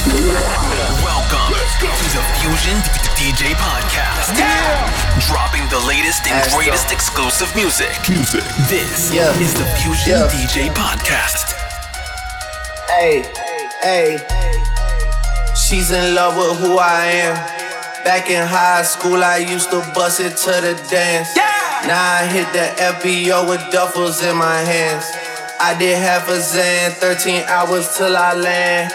Welcome to the Fusion DJ Podcast. Dropping the latest and greatest exclusive music. Music. This Yeah. is the Fusion Yeah. DJ Podcast. Hey, hey. She's in love with who I am. Back in high school, I used to bust it to the dance. Now I hit the FBO with duffels in my hands. I did half a Xan, 13 hours till I land.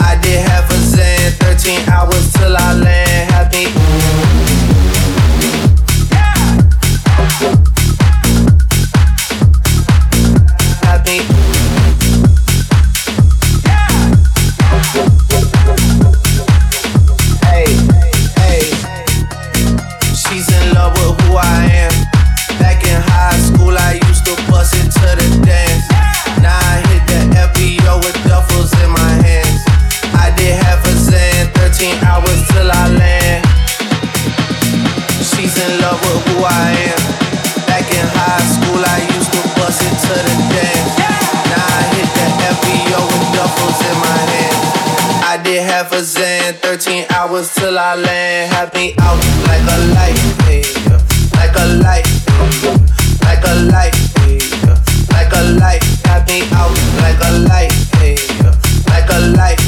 I did half a Xan, 13 hours till I land I land. Had me out like a light, yeah. like a light, yeah. like a light, yeah. like a light. Had me out like a light, yeah. like a light.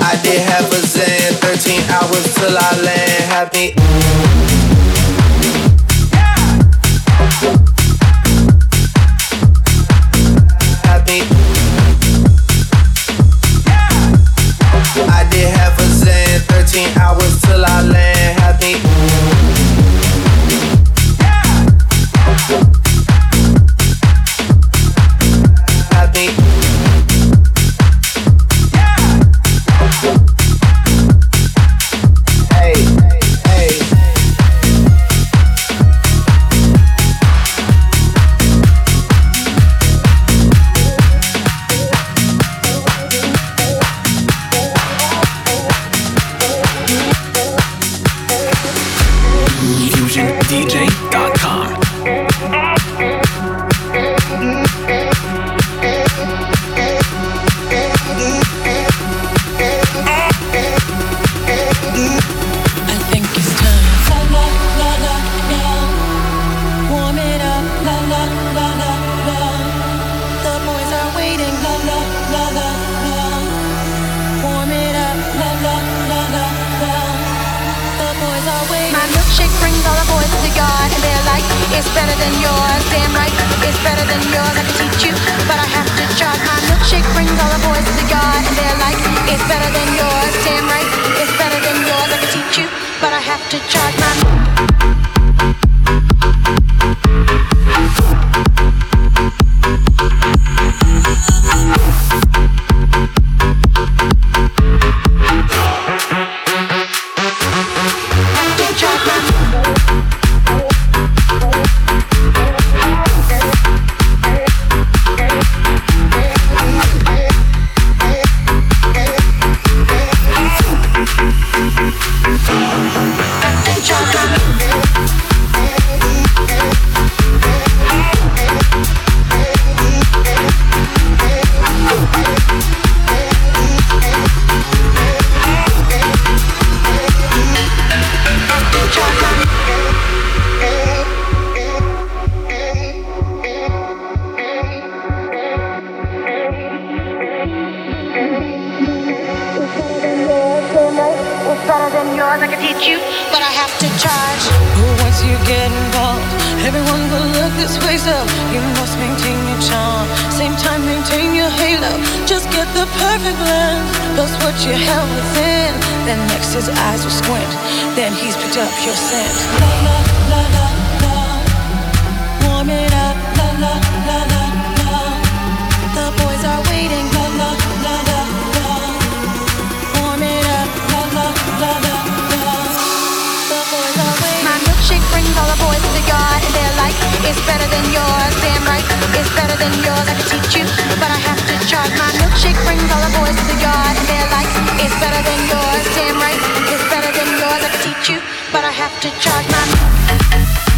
I did have a Xan, 13 hours till I land. Had me. maintain your halo. Just get the perfect blend. Plus what you have within. Then next his eyes will squint. Then he's picked up your scent. La la la la. It's better than yours, damn right. It's better than yours. I can teach you, but I have to charge. My milkshake brings all the boys to yard, and they're like, it's better than yours, damn right. It's better than yours. I can teach you, but I have to charge my.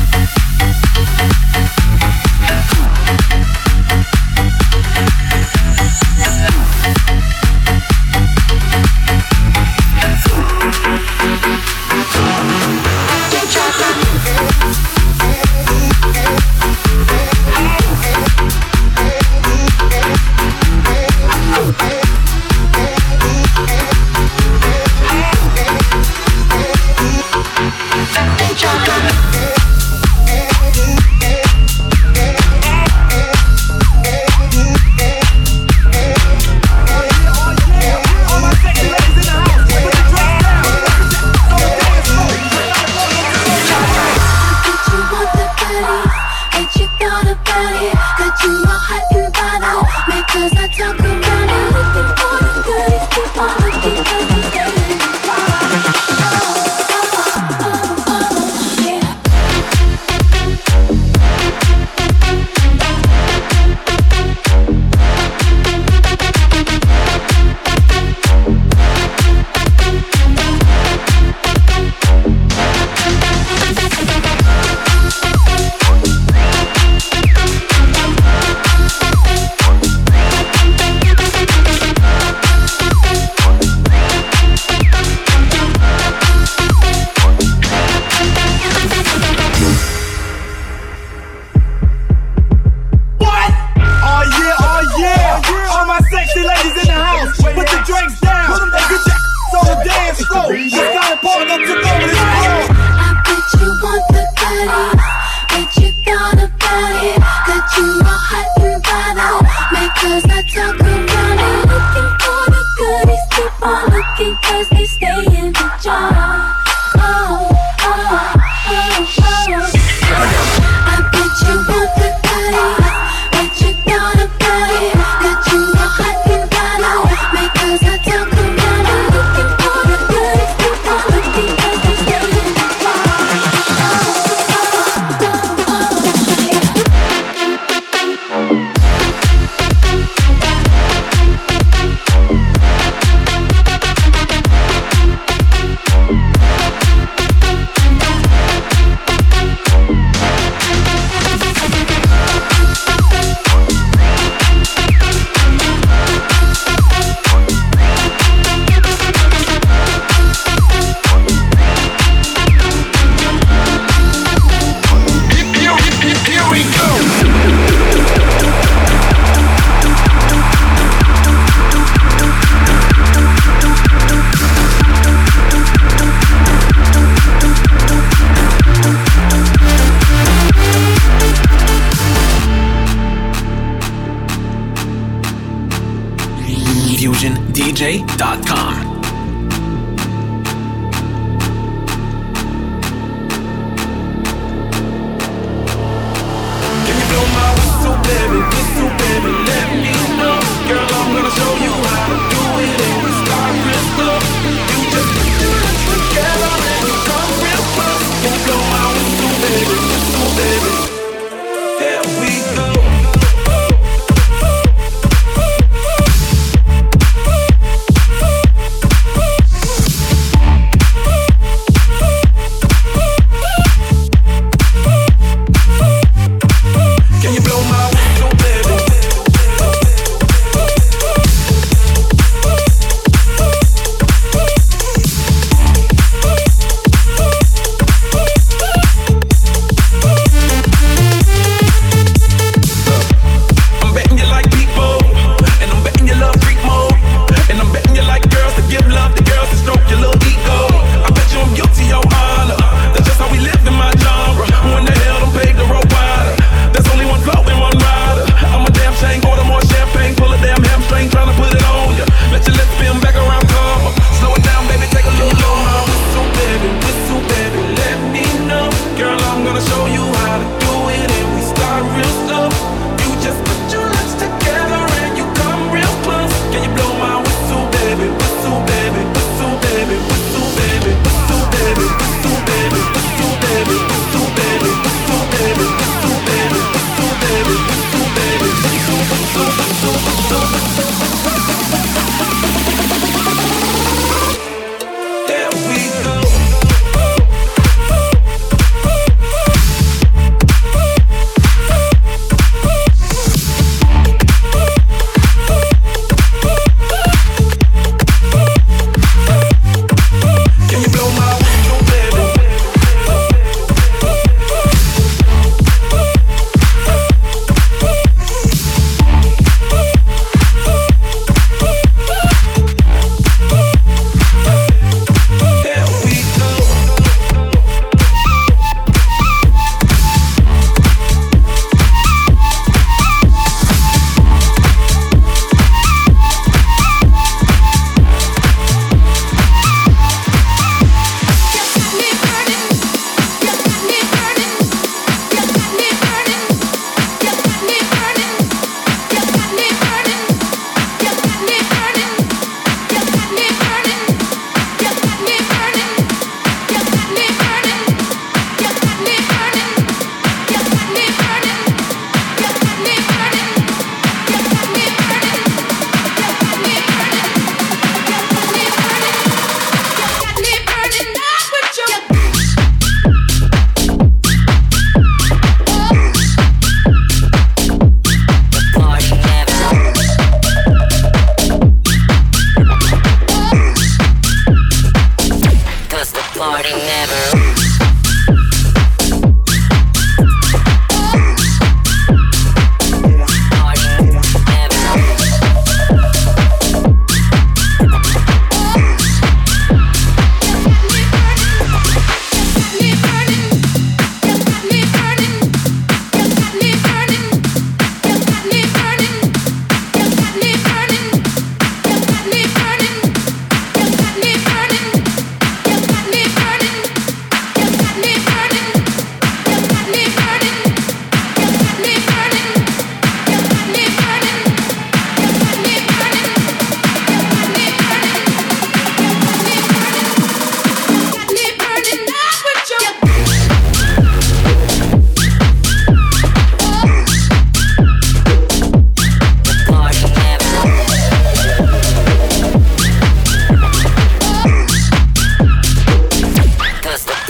Dot com.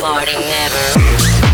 party never.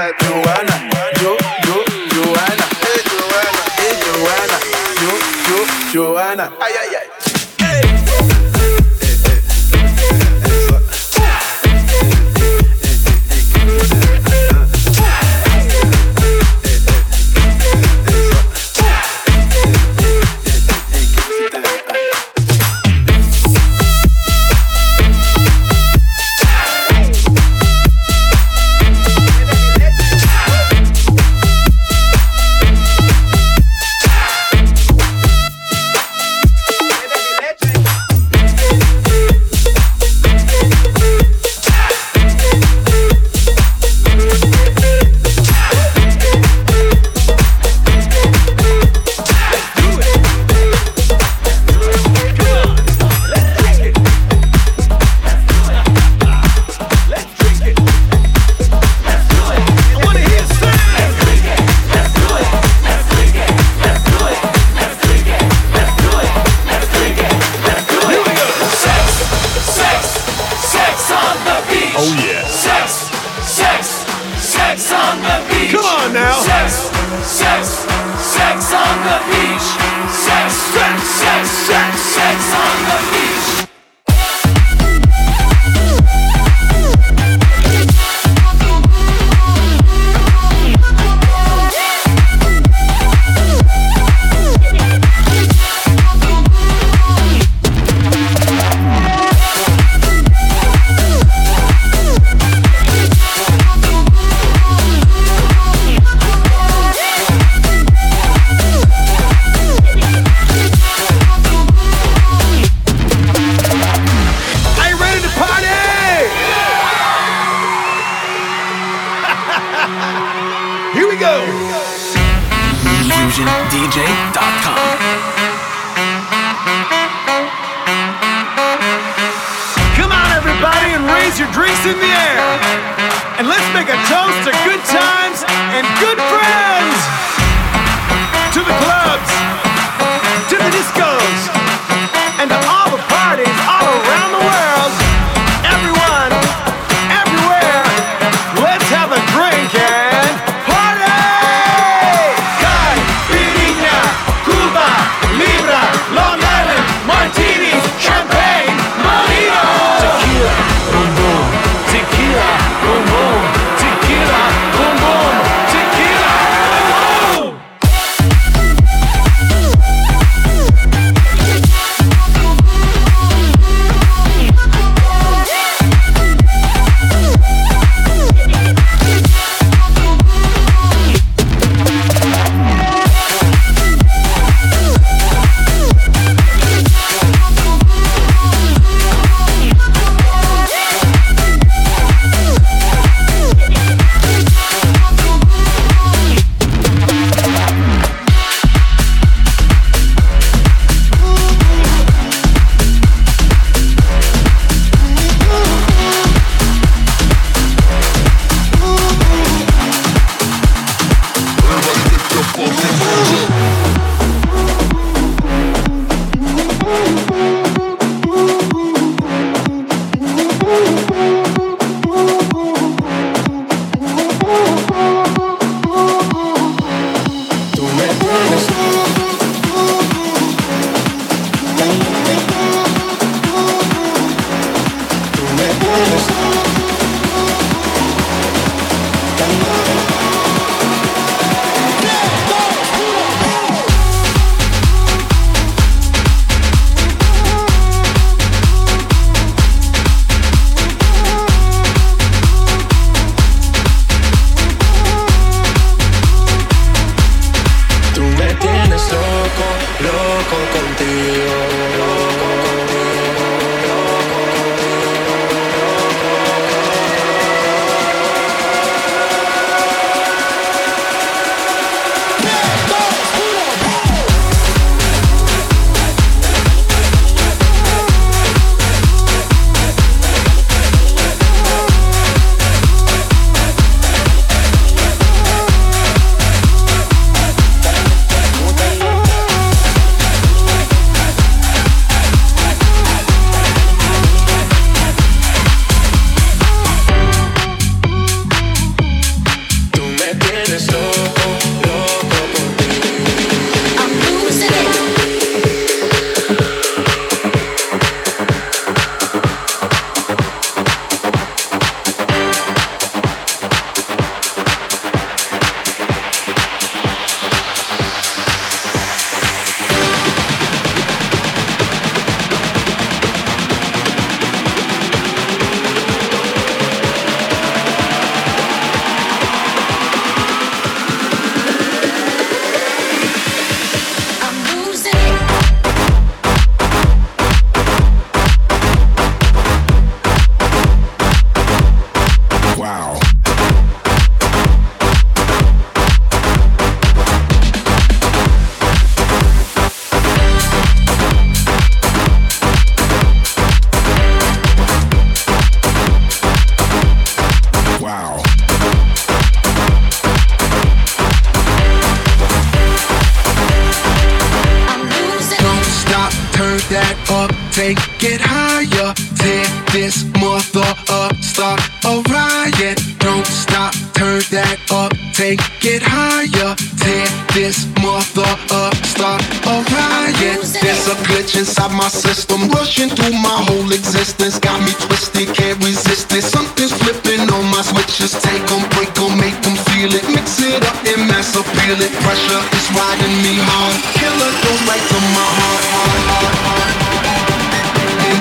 like Joanna. Jo, Jo, Joanna. Hey, Joanna. Hey, Joanna. Jo, Jo, Joanna. Ay, ay, ay.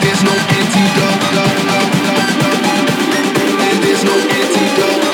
There's no antidote. And there's no antidote.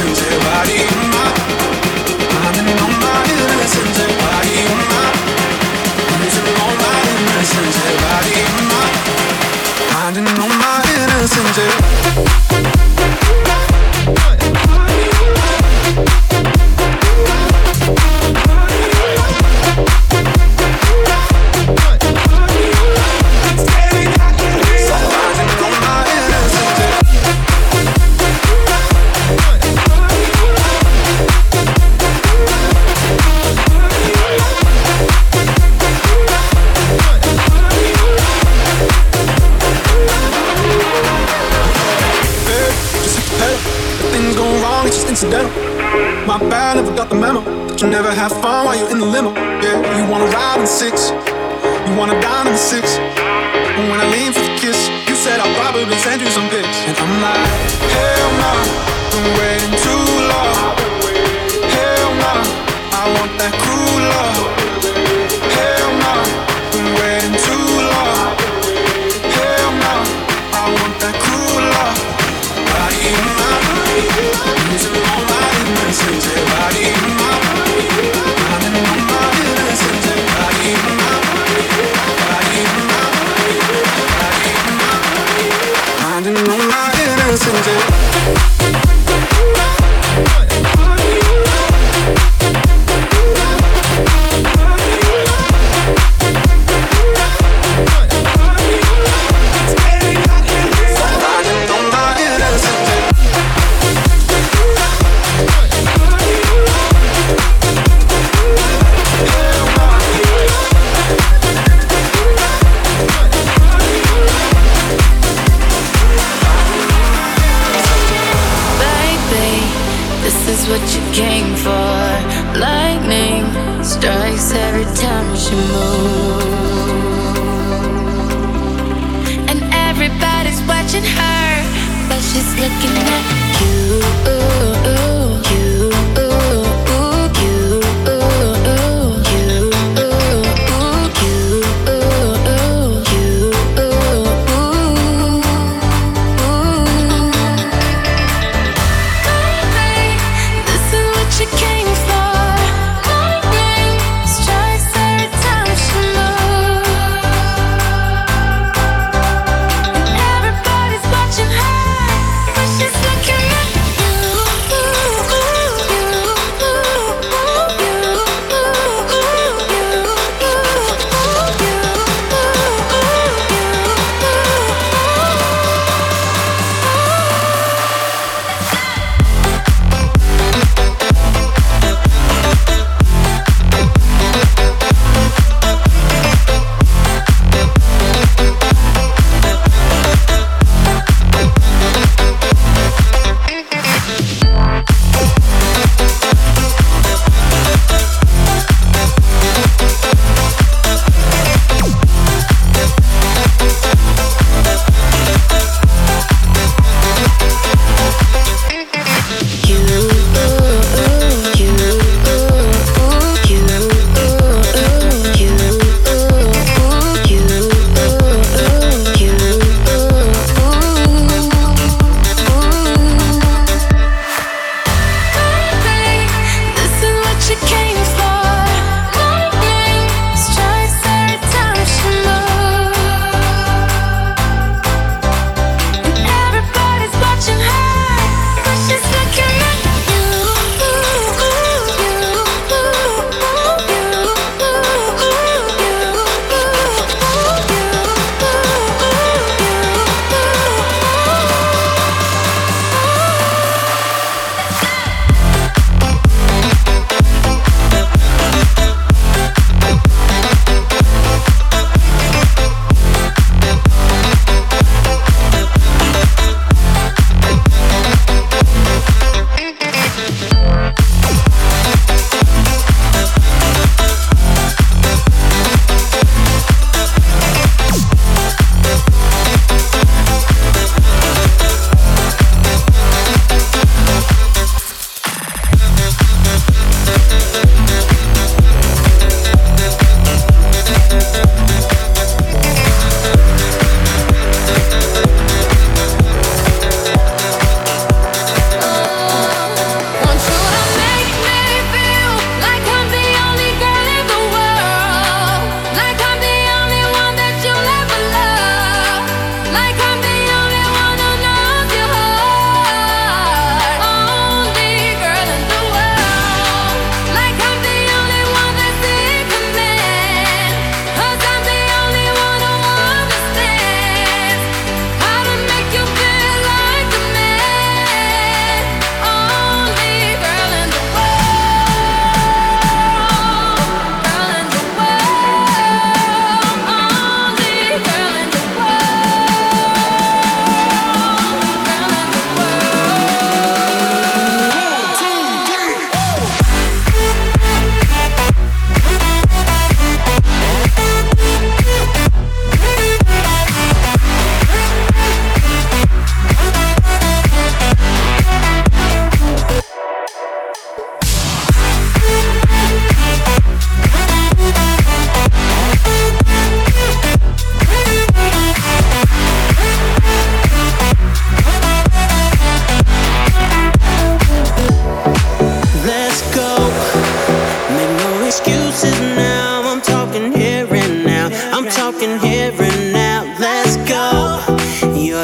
into your body.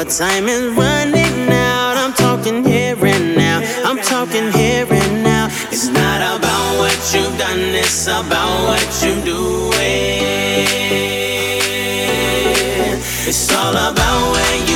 time is running out. I'm talking here and now. I'm talking here and now. It's not about what you've done, it's about what you do. It's all about where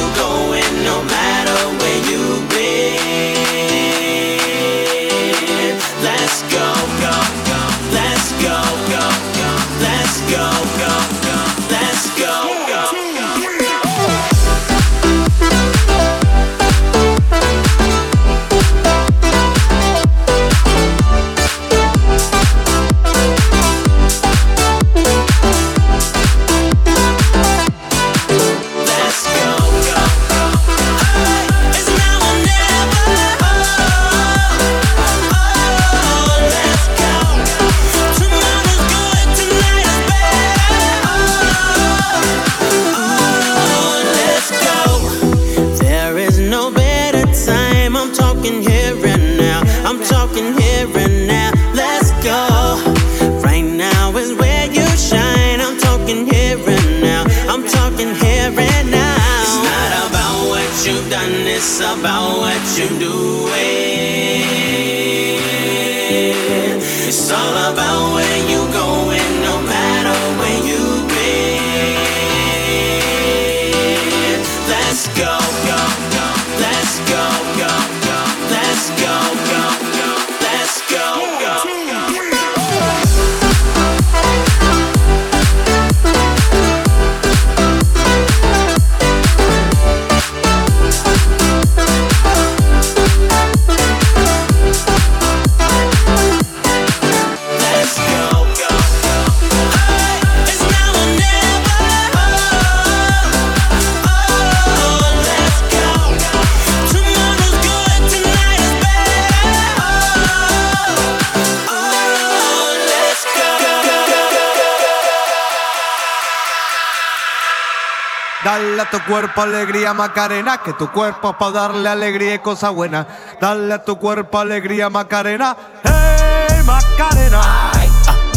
tu cuerpo alegría Macarena, que tu cuerpo es para darle alegría y cosa buena. Dale a tu cuerpo alegría Macarena, hey Macarena.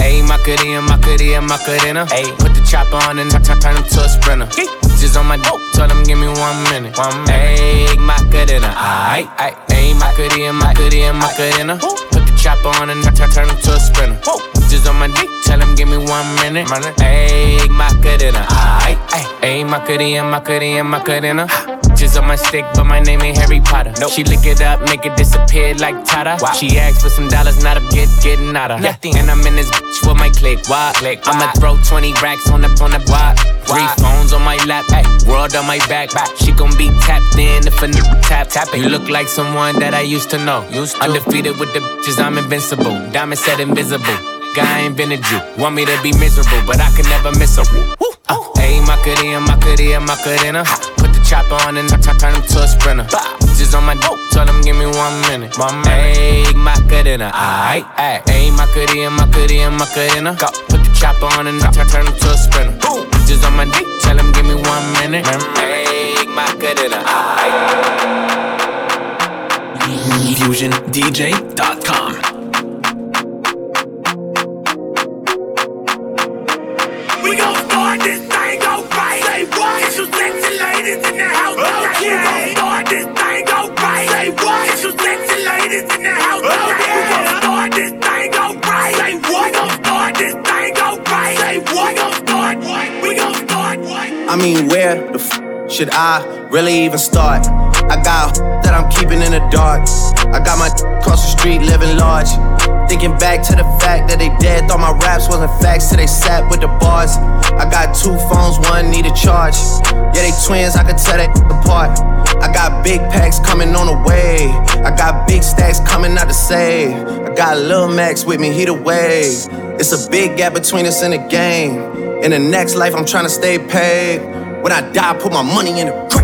Ayy, Macarena, Macarena, Macarena. Ayy, put the chopper on and turn, turn him to a sprinter. Just on my dope, tell him give me one minute. One minute. Ayy, Macarena. Ayy, Macarena, Macarena, Macarena. Put on and turn, turn him to a sprinter. Just on my dick, tell him give me one minute. Ayy, Macarena, aight, aight. Ayy, Macarena, Macarena, Macarena. Just on my stick, but my name ain't Harry Potter. Nope. She lick it up, make it disappear like Tata. She asked for some dollars, not a get getting out of. Nothing. And I'm in this bitch with my click. Why? click. I'ma throw 20 racks on the on the block. Three phones on my lap, ay, world on my back. She gon' be tapped in if a nigga tap tap it. You look like someone that I used to know. Used to. Undefeated with the bitches, I'm invincible. Diamond said invisible. Guy ain't been a Jew. Want me to be miserable, but I can never miss her. Uh, Ayy, Macarena, Macarena, Macarena. Put the chopper on and turn, turn him to a sprinter. Just on my dope, tell him give me one minute. One minute. Ayy, Macarena, uh, aight, aight. Ayy, Macarena, Macarena, Macarena. Go. Put the chopper on and turn, turn him to a sprinter. Just on my dick, tell him give me one minute. Ayy, Macarena, uh, aight. FusionDJ.com. We I mean, where the f- should I really even start? I got that I'm keeping in the dark. I got my across the street living large. Thinking back to the fact that they dead, thought my raps wasn't facts till they sat with the bars. I got two phones, one need a charge. Yeah, they twins, I could tell they apart. I got big packs coming on the way. I got big stacks coming out to save. I got Lil Max with me, he the wave. It's a big gap between us in the game. In the next life, I'm trying to stay paid. When I die, put my money in the grave.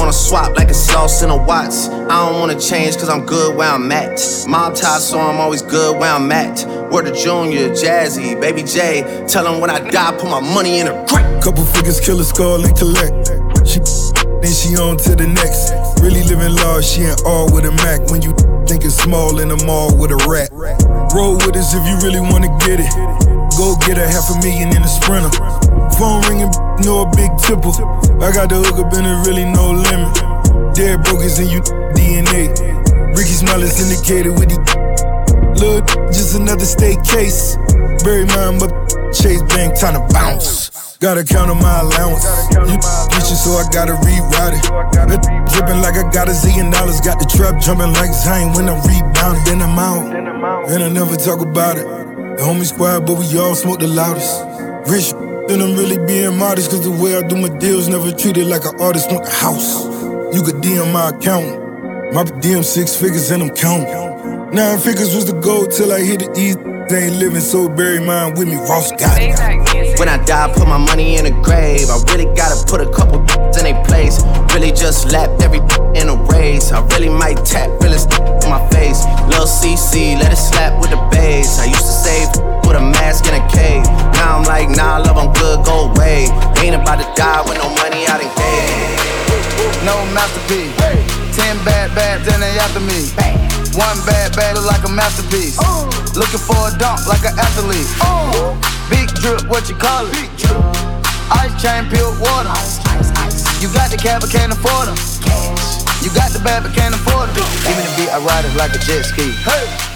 Wanna swap like a sauce in a Watts. I don't wanna change cause I'm good where I'm at. Mob tie, so I'm always good where I'm at. Word to Junior, Jazzy, Baby J. Tell them when I die, put my money in a grave. Couple figures, kill a skull and collect. She then she on to the next. Really living large, she ain't all with a Mac. When you think it's small in the mall with a rat. Roll with us if you really wanna get it. Go get a half a million in a sprinter. Phone ringing, no a big tipple. I got the hook up and it really no limit. Dead broke is in you DNA. Ricky Smile is indicated with the Look, just another state case. Bury mine, but Chase Bank time to bounce. Gotta count on my allowance. You bitches, so I gotta reroute it. That dripping like I got a zillion dollars. Got the trap jumping like Zion when I rebound. Then I'm out, and I never talk about it. The homie squad, but we all smoke the loudest. Rich, then I'm really being modest. Cause the way I do my deals never treated like an artist. Want the house. You could DM my account. My DM six figures and I'm counting. Nine figures was the goal till I hit the east. They ain't living so bury mine with me. Ross got it. When I die, I put my money in a grave. I really gotta put a couple in a place. Really just lapped every in a race. I really might tap realest in my face. Lil CC, let it slap with the bass. I used to save with a mask in a cave. Now I'm like, nah, love, I'm good, go away. Ain't about to die with no money out in gave. No masterpiece. Ten bad bads and they after me. One bad bad look like a masterpiece. Looking for a dunk like an athlete. Big drip, what you call it? Big drip. Ice chain, pure water. You got the cab, but can't afford them. You got the bad, but can't afford it. Even the beat, I ride it like a jet ski.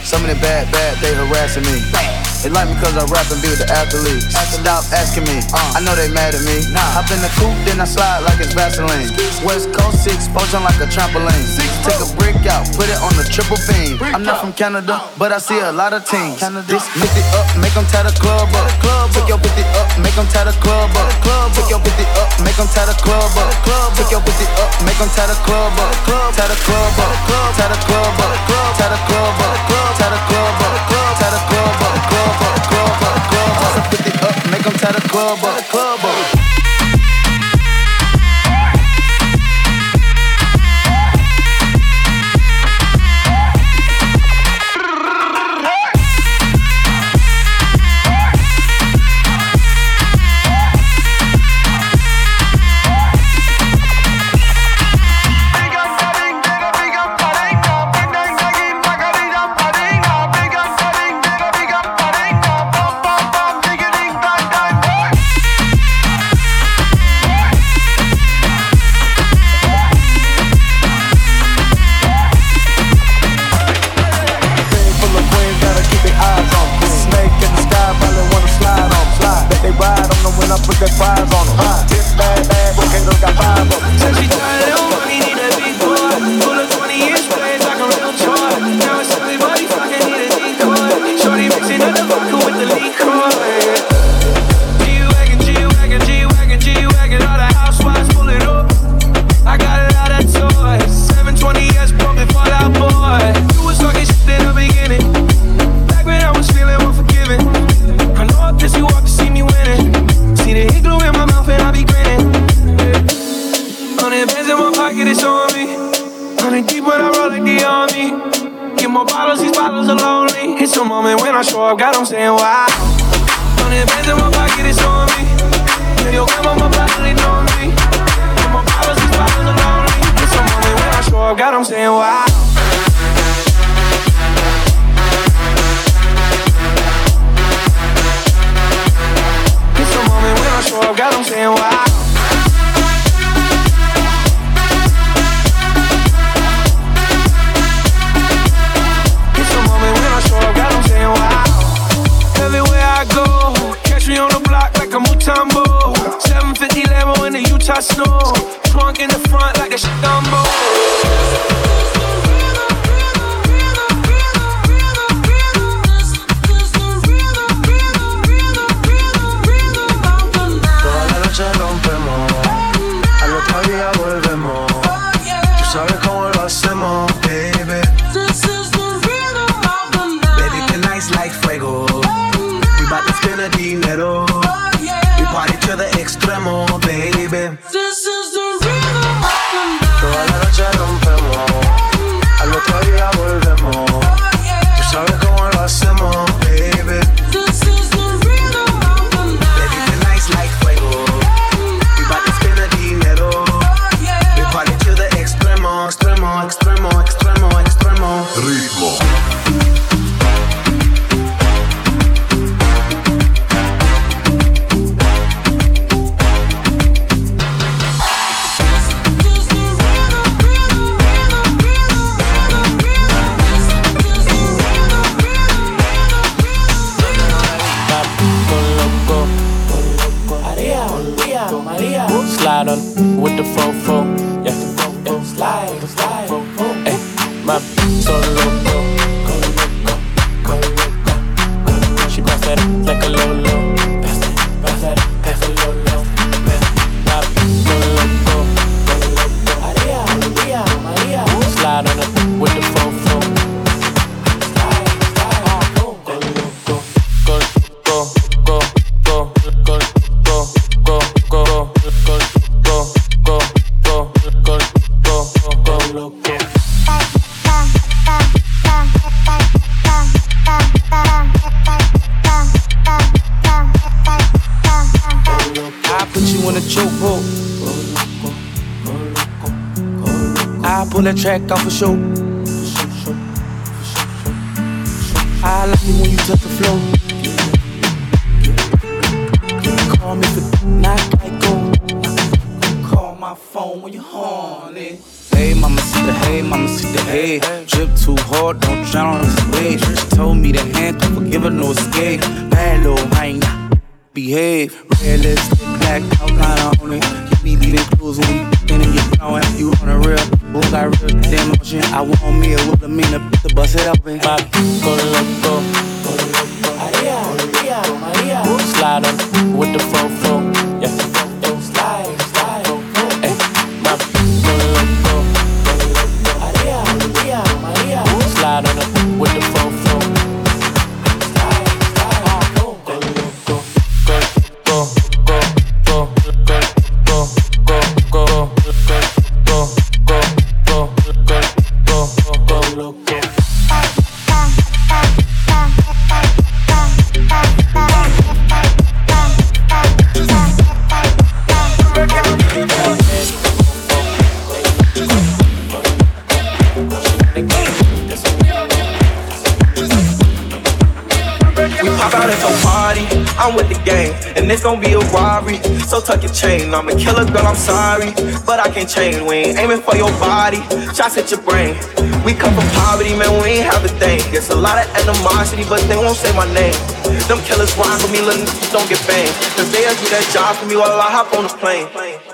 Some of the bad, bad, they harassing me. They like me cause I rap and be with the athletes. Stop asking me, I know they mad at me. Nah, hop in the coupe, then I slide like it's Vaseline. West Coast 6, posing like a trampoline. Take a brick out, put it on the triple beam. I'm not from Canada, but I see a lot of teams. This 50 up, make them tie the club up. Take your 50 up, make them tie the club up. Take your 50 up, make them tie the club up. Take your 50 up, make them tie the club up. Tie the club up, tie the club up, tie the club up, tie the club up, tie the club up, club up. Pull that track off for sure. I like it when you touch the floor. Call me for not like go. Call my phone when you're horny. Hey, mama, see the hey, mama, see the hey. Drip too hard, don't drown on this wave. She told me to handcuff, forgive her, no escape. Bad little wine, behave. Realistic, black outline on it. You be leaving clues when we you. On a real, who got real damn motion. I want me a a mean to bust it open. My go loco. Slide on with the fofo. It's gonna be a robbery. So tuck your chain, I'm a killer, girl, I'm sorry, but I can't change. We ain't aiming for your body, shots at your brain. We come from poverty, man, we ain't have a thing. It's a lot of animosity, but they won't say my name. Them killers rhyme for me, little don't get banged. Cause they'll do that job for me while I hop on the plane.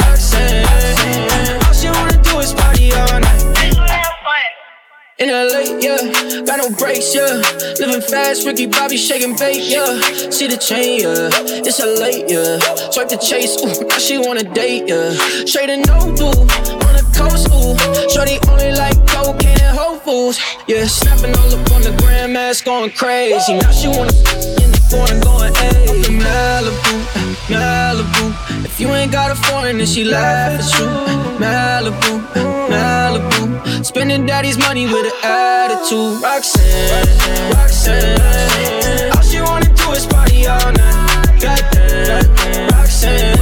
In LA, yeah, got no brakes, yeah. Living fast, Ricky Bobby shaking bait, yeah. See the chain, yeah. It's a late, yeah. Swipe the chase, ooh, now she wanna date, yeah. Straight and Noble, on the coast, ooh. Shorty only like cocaine and Whole Foods, yeah. Snapping all up on the grandmas, going crazy. Now she wanna in the foreign, going hey. Malibu, Malibu. If you ain't got a foreign, then she laugh at you. Malibu, Malibu. Spending daddy's money with an attitude. Roxanne, Roxanne. All she wanna do is party all night. Goddamn, Roxanne.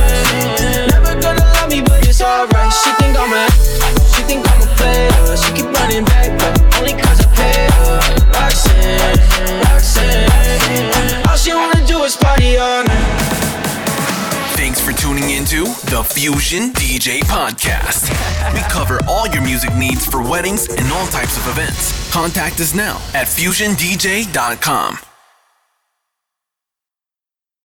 Never gonna love me, but it's alright. She think I'm a, she think I'm a player. She keep running back, tuning into the Fusion DJ Podcast. We cover all your music needs for weddings and all types of events. Contact us now at fusiondj.com.